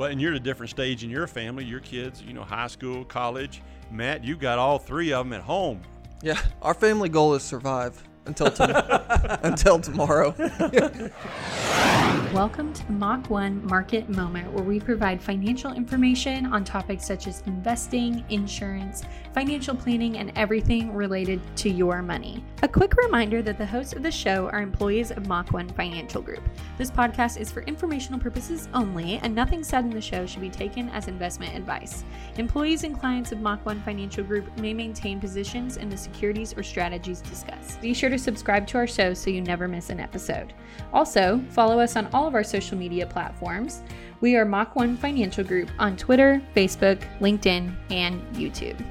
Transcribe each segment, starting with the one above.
Well, and you're at a different stage in your family. Your kids, you know, high school, college. Matt, you got all three of them at home. Yeah, our family goal is survive until tom- until tomorrow. Welcome to the Mach 1 Market Moment, where we provide financial information on topics such as investing, insurance, financial planning, and everything related to your money. A quick reminder that the hosts of the show are employees of Mach 1 Financial Group. This podcast is for informational purposes only, and nothing said in the show should be taken as investment advice. Employees and clients of Mach 1 Financial Group may maintain positions in the securities or strategies discussed. Be sure to subscribe to our show so you never miss an episode. Also, follow us on all of our social media platforms. We are Mach 1 Financial Group on Twitter, Facebook, LinkedIn, and YouTube.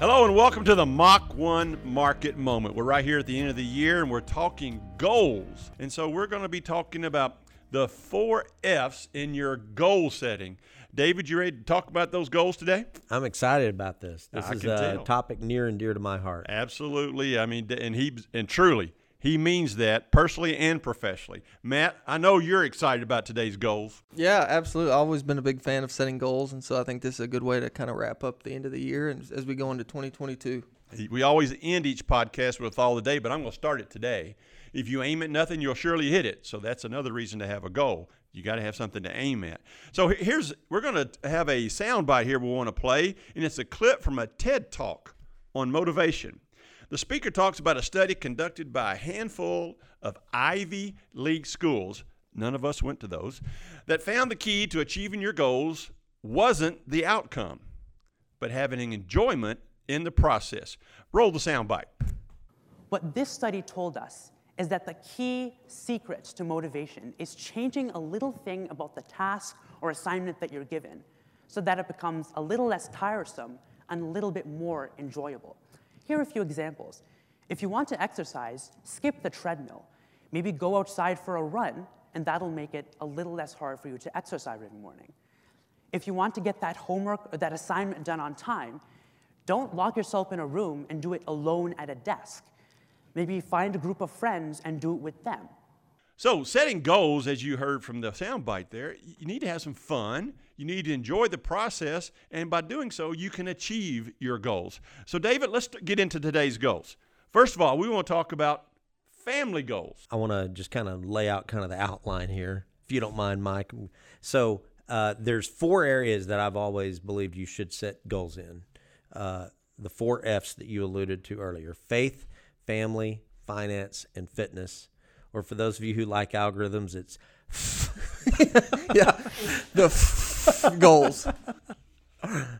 Hello and welcome to the Mach 1 Market Moment. We're right here at the end of the year and we're talking goals. And so we're going to be talking about the four F's in your goal setting. David, you ready to talk about those goals today? I'm excited about this. This I is can a tell. topic near and dear to my heart. Absolutely. I mean, and he and truly, he means that personally and professionally. Matt, I know you're excited about today's goals. yeah, absolutely. I've always been a big fan of setting goals, and so I think this is a good way to kind of wrap up the end of the year and as we go into 2022. We always end each podcast with all the day, but I'm going to start it today. If you aim at nothing, you'll surely hit it. So that's another reason to have a goal. You got to have something to aim at. So here's we're going to have a sound bite here we want to play, and it's a clip from a TED talk on motivation. The speaker talks about a study conducted by a handful of Ivy League schools. None of us went to those. That found the key to achieving your goals wasn't the outcome but having enjoyment in the process. Roll the sound bite. What this study told us is that the key secret to motivation is changing a little thing about the task or assignment that you're given so that it becomes a little less tiresome and a little bit more enjoyable. Here are a few examples. If you want to exercise, skip the treadmill. Maybe go outside for a run, and that'll make it a little less hard for you to exercise every morning. If you want to get that homework or that assignment done on time, don't lock yourself in a room and do it alone at a desk. Maybe find a group of friends and do it with them. So, setting goals, as you heard from the soundbite there, you need to have some fun. You need to enjoy the process, and by doing so, you can achieve your goals. So, David, let's get into today's goals. First of all, we want to talk about family goals. I want to just kind of lay out kind of the outline here, if you don't mind, Mike. So uh, there's four areas that I've always believed you should set goals in. Uh, the four F's that you alluded to earlier: faith, family, finance, and fitness. Or for those of you who like algorithms, it's Yeah, the goals.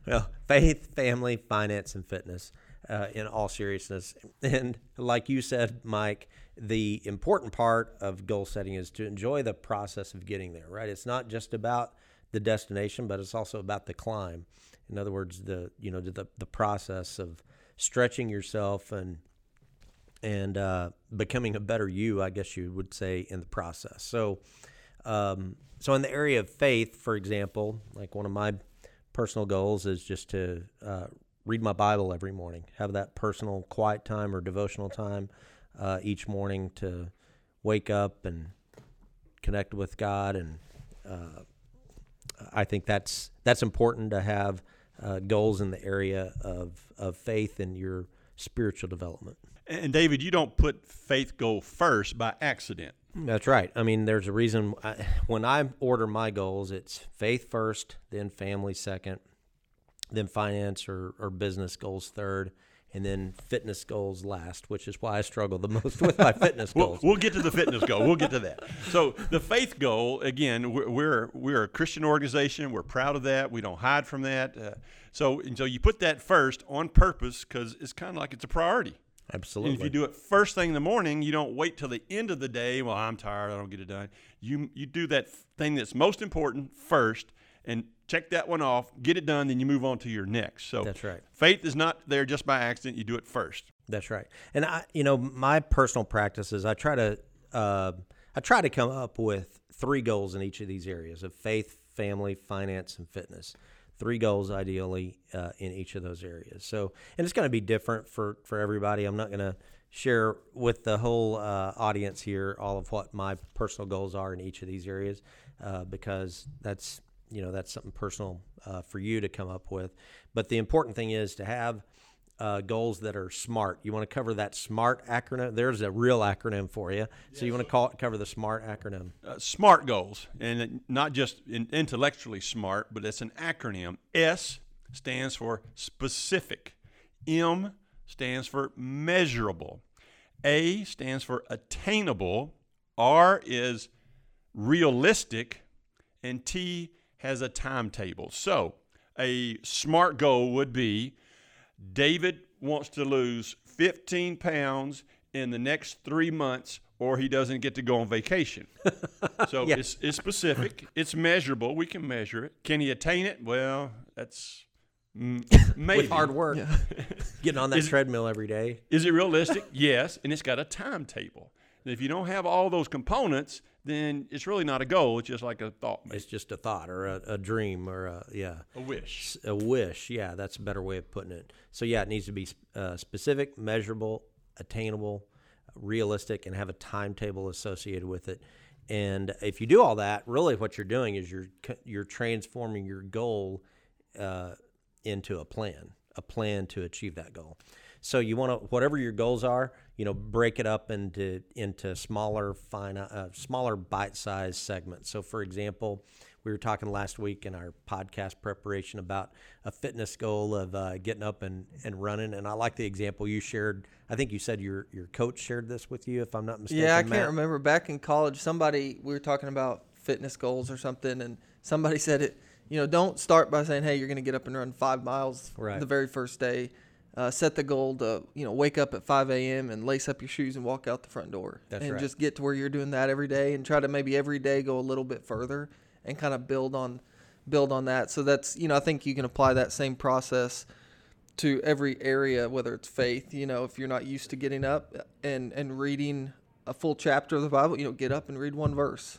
well, faith, family, finance, and fitness. Uh, in all seriousness, and like you said, Mike, the important part of goal setting is to enjoy the process of getting there. Right? It's not just about the destination, but it's also about the climb. In other words, the you know the the process of stretching yourself and and uh, becoming a better you, I guess you would say, in the process. So, um, so in the area of faith, for example, like one of my personal goals is just to uh, read my Bible every morning, have that personal quiet time or devotional time uh, each morning to wake up and connect with God, and uh, I think that's that's important to have uh, goals in the area of of faith and your spiritual development. And David, you don't put faith goal first by accident. That's right. I mean, there's a reason I, when I order my goals, it's faith first, then family second, then finance or, or business goals third, and then fitness goals last, which is why I struggle the most with my fitness We'll, goals. we'll get to the fitness goal. We'll get to that. So the faith goal, again, we're we're, we're a Christian organization. We're proud of that. We don't hide from that. Uh, so and so you put that first on purpose because it's kind of like it's a priority. Absolutely. And if you do it first thing in the morning, you don't wait till the end of the day. Well, I'm tired. I don't get it done. You you do that thing that's most important first, and check that one off. Get it done, then you move on to your next. So That's right. Faith is not there just by accident. You do it first. That's right. And I, you know, my personal practice is I try to, uh, I try to come up with three goals in each of these areas of faith, family, finance, and fitness. Three goals, ideally, uh, in each of those areas. So, and it's going to be different for for everybody. I'm not going to share with the whole uh, audience here all of what my personal goals are in each of these areas. uh, because that's you know that's something personal uh, for you to come up with. But the important thing is to have uh, goals that are smart. You want to cover that SMART acronym. There's a real acronym for you. So you want to call it, cover the SMART acronym. Uh, SMART goals, and not just in, intellectually smart, but it's an acronym. S stands for specific. M stands for measurable. A stands for attainable. R is realistic, and T has a timetable. So, a SMART goal would be David wants to lose 15 pounds in the next three months, or he doesn't get to go on vacation. so it's, it's specific, it's measurable. We can measure it. Can he attain it? Well, that's mm, maybe With hard work, getting on that Is treadmill every day. Is it realistic? yes, and it's got a timetable. And if you don't have all those components, then it's really not a goal. It's just like a thought, maybe, It's just a thought or a, a dream or a yeah. a wish. A wish. Yeah, that's a better way of putting it. So yeah, it needs to be uh, specific, measurable, attainable, realistic, and have a timetable associated with it. And if you do all that, really, what you're doing is you're you're transforming your goal uh, into a plan, a plan to achieve that goal. So you want to whatever your goals are, you know, break it up into into smaller, fine, uh, smaller bite-sized segments. So, for example, we were talking last week in our podcast preparation about a fitness goal of uh, getting up and, and running, and I like the example you shared. I think you said your your coach shared this with you, if I'm not mistaken. Yeah, I can't Matt. remember. Back in college, somebody we were talking about fitness goals or something, and somebody said it. You know, don't start by saying, "Hey, you're going to get up and run five miles Right. the very first day." Uh, set the goal to you know wake up at 5 a.m. and lace up your shoes and walk out the front door, That's and right. just get to where you're doing that every day, and try to maybe every day go a little bit further and kind of build on build on that. So that's you know I think you can apply that same process to every area, whether it's faith. You know, if you're not used to getting up and and reading a full chapter of the Bible, you know, get up and read one verse,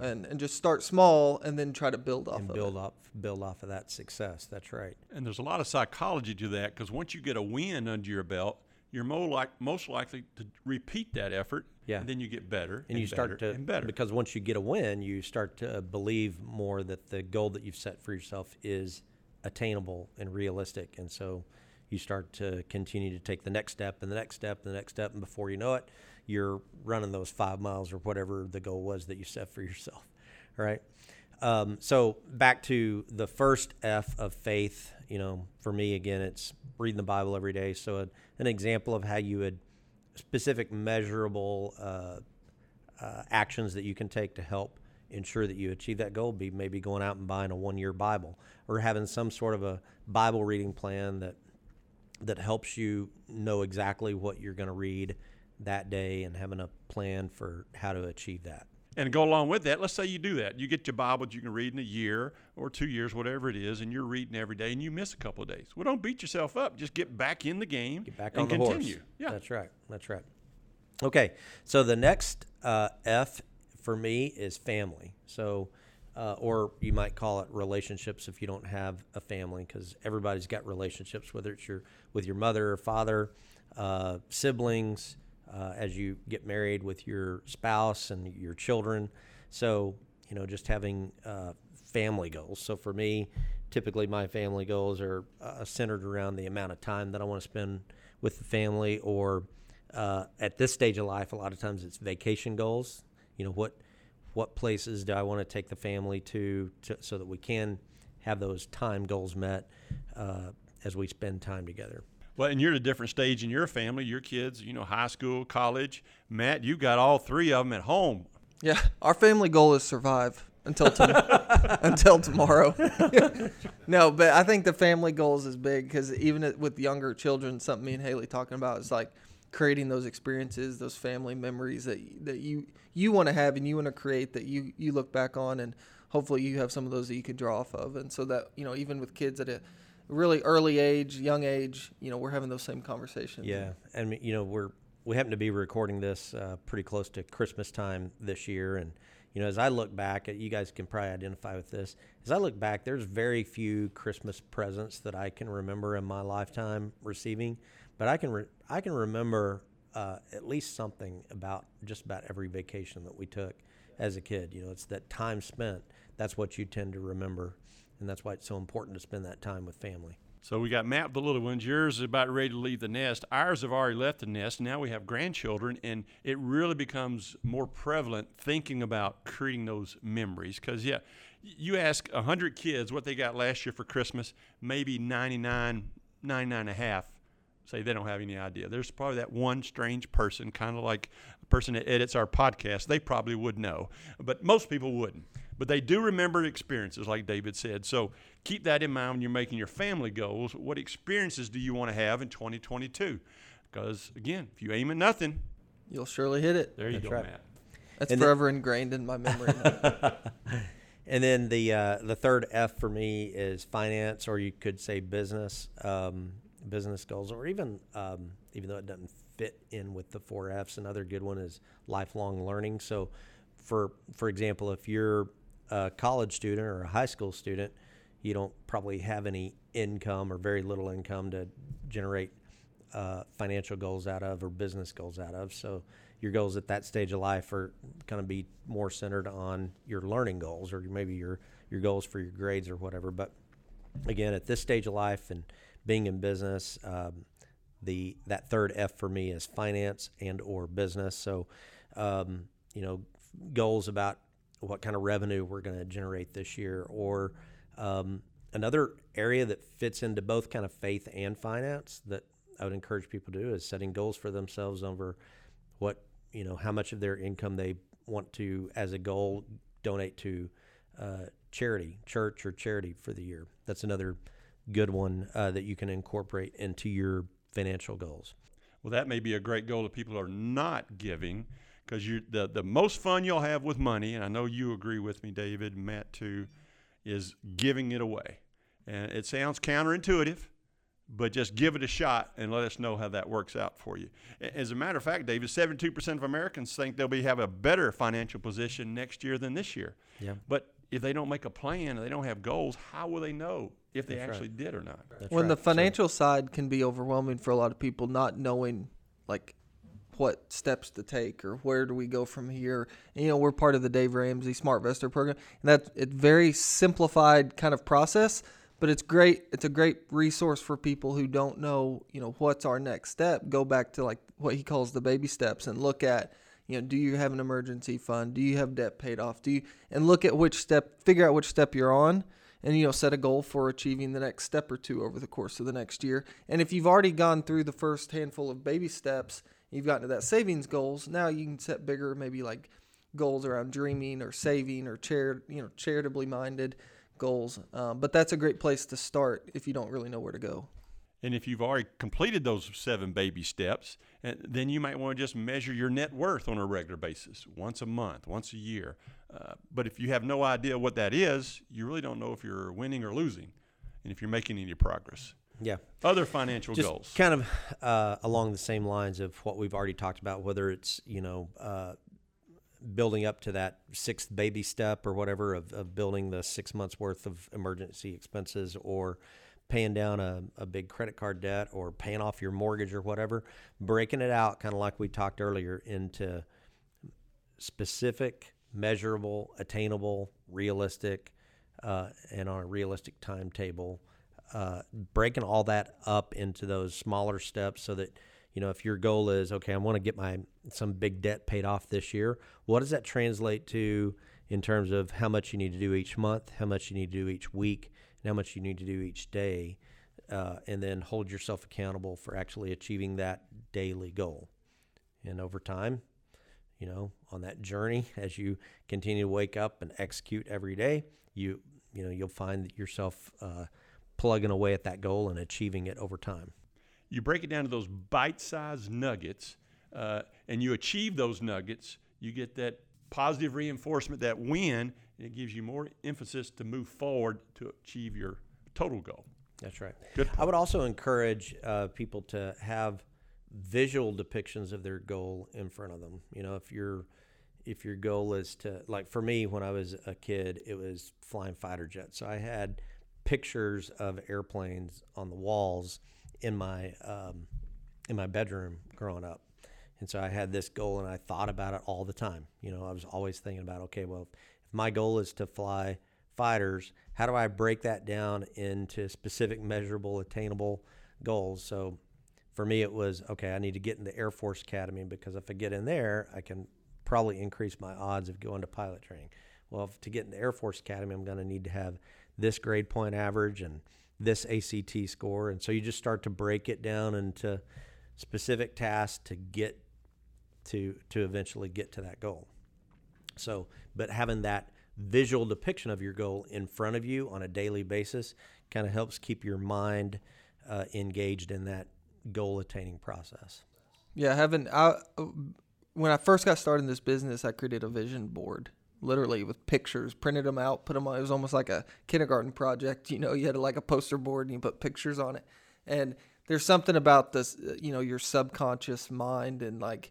and and just start small, and then try to build off and of build it. off build off of that success. That's right. And there's a lot of psychology to that because once you get a win under your belt, you're more like most likely to repeat that effort. Yeah. And then you get better. and you start to and better. because once you get a win, you start to believe more that the goal that you've set for yourself is attainable and realistic, and so you start to continue to take the next step and the next step and the next step, and before you know it, you're running those five miles or whatever the goal was that you set for yourself. Right. Um, so back to the first F of faith. You know, for me again, it's reading the Bible every day. So a, an example of how you would specific measurable uh, uh, actions that you can take to help ensure that you achieve that goal be maybe going out and buying a one year Bible or having some sort of a Bible reading plan that that helps you know exactly what you're going to read that day and having a plan for how to achieve that. And go along with that, let's say you do that. You get your Bible that you can read in a year or two years, whatever it is, and you're reading every day and you miss a couple of days. Well, don't beat yourself up. Just get back in the game Get back and on the continue. horse. Yeah. That's right. That's right. Okay. So the next uh, F for me is family. So, uh, or you might call it relationships if you don't have a family, because everybody's got relationships, whether it's your with your mother or father, uh, siblings, uh, as you get married with your spouse and your children. So, you know, just having uh, family goals. So for me, typically my family goals are uh, centered around the amount of time that I want to spend with the family, or uh, at this stage of life, a lot of times it's vacation goals. You know, what what places do I want to take the family to, to so that we can have those time goals met uh, as we spend time together. Well, and you're at a different stage in your family, your kids, you know, high school, college. Matt, you got all three of them at home. Yeah, our family goal is survive until tom- until tomorrow. no, but I think the family goals is big because even with younger children, something me and Haley talking about is like creating those experiences, those family memories that that you you want to have and you want to create that you you look back on and hopefully you have some of those that you could draw off of, and so that you know even with kids at a really early age, young age, you know we're having those same conversations. Yeah, and you know we're we happen to be recording this uh, pretty close to Christmas time this year, and you know as I look back, you guys can probably identify with this. As I look back, there's very few Christmas presents that I can remember in my lifetime receiving, but I can re- I can remember uh, at least something about just about every vacation that we took as a kid. You know, it's that time spent. That's what you tend to remember, and that's why it's so important to spend that time with family. So we got Matt, the little ones. Yours is about ready to leave the nest. Ours have already left the nest. Now we have grandchildren, and it really becomes more prevalent thinking about creating those memories. Because yeah, you ask hundred kids what they got last year for Christmas, maybe 99, 99 and a half say they don't have any idea. There's probably that one strange person, kind of like a person that edits our podcast. They probably would know, but most people wouldn't. But they do remember experiences, like David said. So keep that in mind when you're making your family goals. What experiences do you want to have in 2022? Because again, if you aim at nothing, You'll surely hit it. there you That's go, right. Matt. That's And then- forever ingrained in my memory. And then the uh, the third F for me is finance, or you could say business, um, business goals, or even um, even though it doesn't fit in with the four Fs. Another good one is lifelong learning. So, for for example, if you're a college student or a high school student, you don't probably have any income or very little income to generate uh, financial goals out of or business goals out of. So your goals at that stage of life are going to be more centered on your learning goals or maybe your your goals for your grades or whatever. But again, at this stage of life and being in business, um, the that third F for me is finance and or business. So um, you know goals about what kind of revenue we're going to generate this year or um, another area that fits into both kind of faith and finance that I would encourage people to do is setting goals for themselves over what you know how much of their income they want to as a goal donate to uh, charity, church or charity for the year. That's another good one uh, that you can incorporate into your financial goals. Well, that may be a great goal that people are not giving because you the, the most fun you'll have with money, and I know you agree with me, David, Matt too, is giving it away. And it sounds counterintuitive, but just give it a shot and let us know how that works out for you. As a matter of fact, David, 72% of Americans think they'll be have a better financial position next year than this year. Yeah. But if they don't make a plan and they don't have goals, how will they know if they That's right. actually did or not? That's when right. the So- financial side can be overwhelming for a lot of people, not knowing like what steps to take or where do we go from here. And, you know, we're part of the Dave Ramsey SmartVestor program, and that's it's very simplified kind of process, but it's great. It's a great resource for people who don't know, you know, what's our next step. Go back to like what he calls the baby steps and look at you know, do you have an emergency fund? Do you have debt paid off? Do you and look at which step, figure out which step you're on, and you know, set a goal for achieving the next step or two over the course of the next year. And if you've already gone through the first handful of baby steps, you've gotten to that savings goals. Now you can set bigger, maybe like goals around dreaming or saving or charit, you know, charitably minded goals. Um, but that's a great place to start if you don't really know where to go. And if you've already completed those seven baby steps, then you might want to just measure your net worth on a regular basis, once a month, once a year. Uh, but if you have no idea what that is, you really don't know if you're winning or losing, and if you're making any progress. yeah. Other financial just goals. kind of uh, along the same lines of what we've already talked about, whether it's you know uh, building up to that sixth baby step or whatever of, of building the six months worth of emergency expenses or paying down a, a big credit card debt or paying off your mortgage or whatever, breaking it out kind of like we talked earlier into specific, measurable, attainable, realistic, uh, and on a realistic timetable. Uh, breaking all that up into those smaller steps so that you know if your goal is okay, I want to get my some big debt paid off this year. What does that translate to in terms of how much you need to do each month, how much you need to do each week, and how much you need to do each day, uh, and then hold yourself accountable for actually achieving that daily goal. And over time, you know, on that journey, as you continue to wake up and execute every day, you you know you'll find yourself uh, plugging away at that goal and achieving it over time. you break it down to those bite-sized nuggets, uh, and you achieve those nuggets. You get that positive reinforcement, that win, and it gives you more emphasis to move forward to achieve your total goal. That's right. Good I would also encourage uh, people to have visual depictions of their goal in front of them. You know, if your if your goal is to like for me when I was a kid, it was flying fighter jets. So I had pictures of airplanes on the walls in my um, in my bedroom growing up, And so I had this goal and I thought about it all the time. You know, I was always thinking about, okay, well, my goal is to fly fighters, how do I break that down into specific, measurable, attainable goals? So for me, it was, okay, I need to get in the Air Force Academy because if I get in there, I can probably increase my odds of going to pilot training. Well, if, to get in the Air Force Academy, I'm going to need to have this grade point average and this ACT score. And so you just start to break it down into specific tasks to get to to eventually get to that goal. So, but having that visual depiction of your goal in front of you on a daily basis kind of helps keep your mind uh, engaged in that goal attaining process. Yeah, having I, when I first got started in this business, I created a vision board, literally with pictures, printed them out, put them on. It was almost like a kindergarten project. You know, you had like a poster board and you put pictures on it. And there's something about this, you know, your subconscious mind and like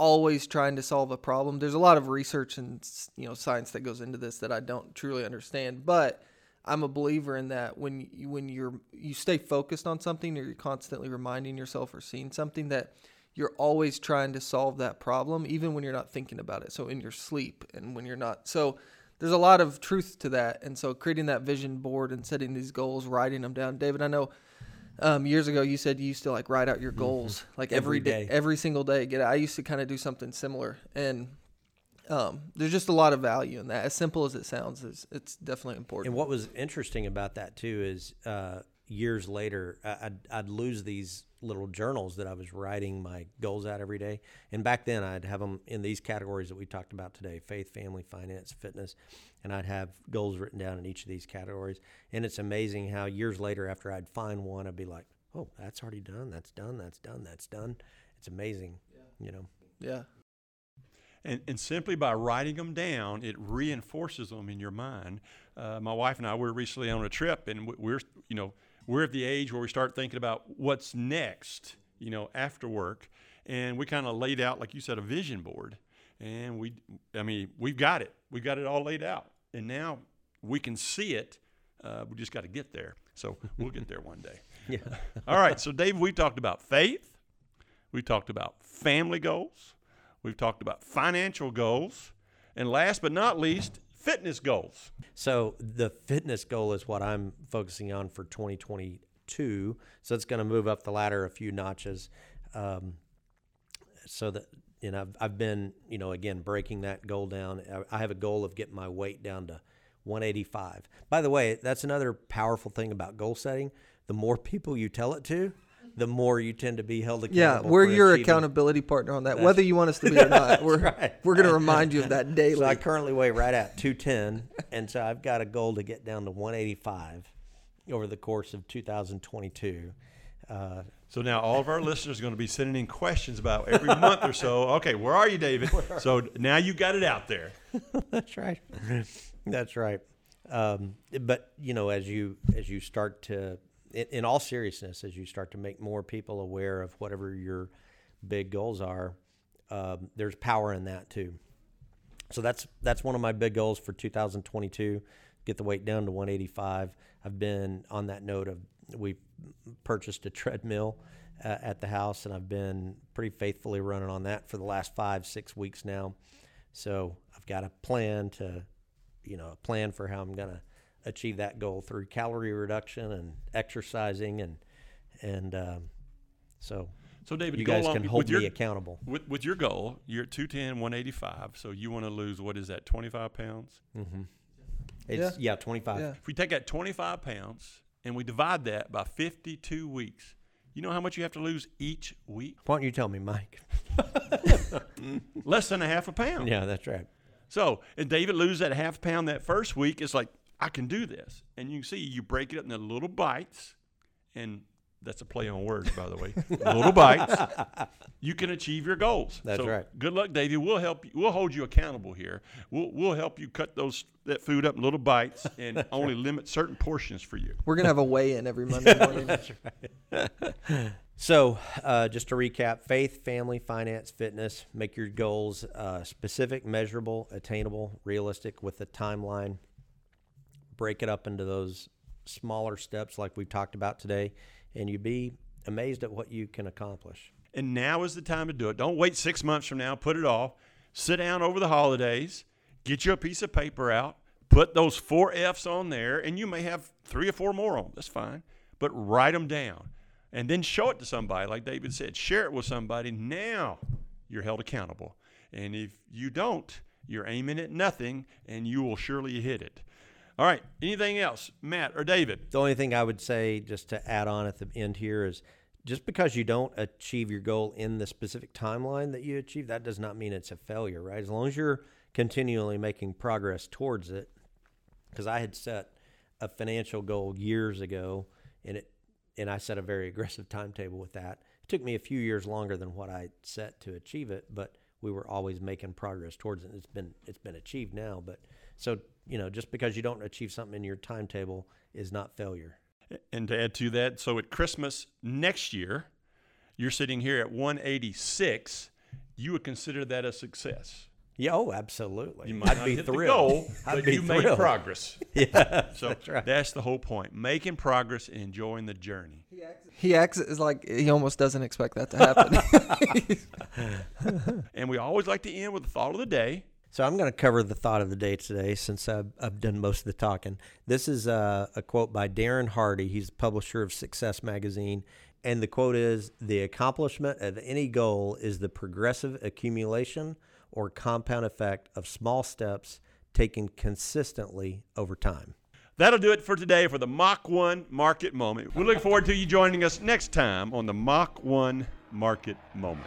always trying to solve a problem. There's a lot of research and you know science that goes into this that I don't truly understand, but I'm a believer in that when you, when you're you stay focused on something or you're constantly reminding yourself or seeing something that you're always trying to solve that problem even when you're not thinking about it. So in your sleep and when you're not. So there's a lot of truth to that. And so creating that vision board and setting these goals, writing them down. David, I know um, years ago you said you used to like write out your goals mm-hmm. like every, every day, day, every single day. Get I used to kind of do something similar, and um, there's just a lot of value in that. As simple as it sounds, it's, it's definitely important. And what was interesting about that too is uh, years later, I'd, I'd lose these little journals that I was writing my goals out every day. And back then, I'd have them in these categories that we talked about today faith, family, finance, fitness. And I'd have goals written down in each of these categories. And it's amazing how years later, after I'd find one, I'd be like, oh, that's already done. That's done. That's done. That's done. It's amazing, yeah. you know? Yeah. And, and simply by writing them down, it reinforces them in your mind. Uh, my wife and I were recently on a trip, and we're, you know, we're at the age where we start thinking about what's next, you know, after work. And we kind of laid out, like you said, a vision board. And we, I mean, we've got it. We've got it all laid out. And now we can see it. Uh, we just got to get there. So we'll get there one day. Yeah. all right. So, Dave, we talked about faith. We talked about family goals. We've talked about financial goals. And last but not least, fitness goals. So the fitness goal is what I'm focusing on for 2022. So it's going to move up the ladder a few notches. Um, so that know, I've, I've, been you know again breaking that goal down. I have a goal of getting my weight down to 185. By the way, that's another powerful thing about goal setting. The more people you tell it to, the more you tend to be held accountable. Yeah, we're your achieving. accountability partner on that, That's, whether you want us to be or not. We're right. we're going to remind you of that daily. So I currently weigh right at 210, and so I've got a goal to get down to 185 over the course of 2022. Uh, so now all of our listeners are going to be sending in questions about every month or so. Okay, where are you, David? So now you got it out there. That's right. That's right. Um, but you know, as you as you start to in, in, all seriousness, as you start to make more people aware of whatever your big goals are, um, there's power in that too. So that's that's one of my big goals for 2022. Get the weight down to 185. I've been on that note of we purchased a treadmill uh, at the house, and I've been pretty faithfully running on that for the last five six weeks now. So I've got a plan to, you know, a plan for how I'm gonna achieve that goal through calorie reduction and exercising and and um, so so David, you guys along, can hold your, me accountable. With, with your goal, you're at 210, 185. So you want to lose, what is that, 25 pounds? Mm-hmm. It's, yeah. yeah, 25. Yeah. If we take that 25 pounds and we divide that by 52 weeks, you know how much you have to lose each week? Why don't you tell me, Mike? Less than a half a pound. Yeah, that's right. So, and David loses that half pound that first week. It's like, I can do this. And you can see you break it up into little bites, and that's a play on words, by the way. little bites. You can achieve your goals. That's so right. Good luck, Davey. We'll help you. We'll hold you accountable here. We'll, we'll help you cut those that food up in little bites and only right. limit certain portions for you. We're gonna have a weigh in every Monday morning. that's right. so, uh, just to recap: faith, family, finance, fitness. Make your goals uh, specific, measurable, attainable, realistic, with a timeline break it up into those smaller steps like we've talked about today, and you'd be amazed at what you can accomplish. And now is the time to do it. Don't wait six months from now, put it off. Sit down over the holidays, get you a piece of paper out, put those four F's on there, and you may have three or four more on. That's fine. But write them down and then show it to somebody. Like David said, share it with somebody. Now you're held accountable. And if you don't, you're aiming at nothing and you will surely hit it. All right. Anything else, Matt or David? The only thing I would say, just to add on at the end here, is just because you don't achieve your goal in the specific timeline that you achieve, that does not mean it's a failure, right? As long as you're continually making progress towards it, because I had set a financial goal years ago, and it and I set a very aggressive timetable with that. It took me a few years longer than what I set to achieve it, but we were always making progress towards it. It's been it's been achieved now, but so you know, just because you don't achieve something in your timetable is not failure. And to add to that, so at Christmas next year, you're sitting here at 186. You would consider that a success. Yeah, oh, absolutely. You might I'd not be hit thrilled. the goal, I'd but be you made thrilled. progress. Yeah, So that's right. that's the whole point: making progress and enjoying the journey. He acts is like he almost doesn't expect that to happen. And we always like to end with the thought of the day. So I'm going to cover the thought of the day today since I've, I've done most of the talking. This is uh, a quote by Darren Hardy. He's the publisher of Success Magazine. And the quote is The accomplishment of any goal is the progressive accumulation or compound effect of small steps taken consistently over time. That'll do it for today for the Mach 1 Market Moment. We look forward to you joining us next time on the Mach 1 Market Moment.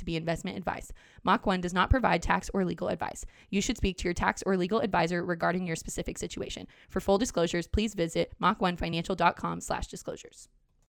to be investment advice. Mach 1 does not provide tax or legal advice. You should speak to your tax or legal advisor regarding your specific situation. For full disclosures, please visit mach1financial.com slash disclosures.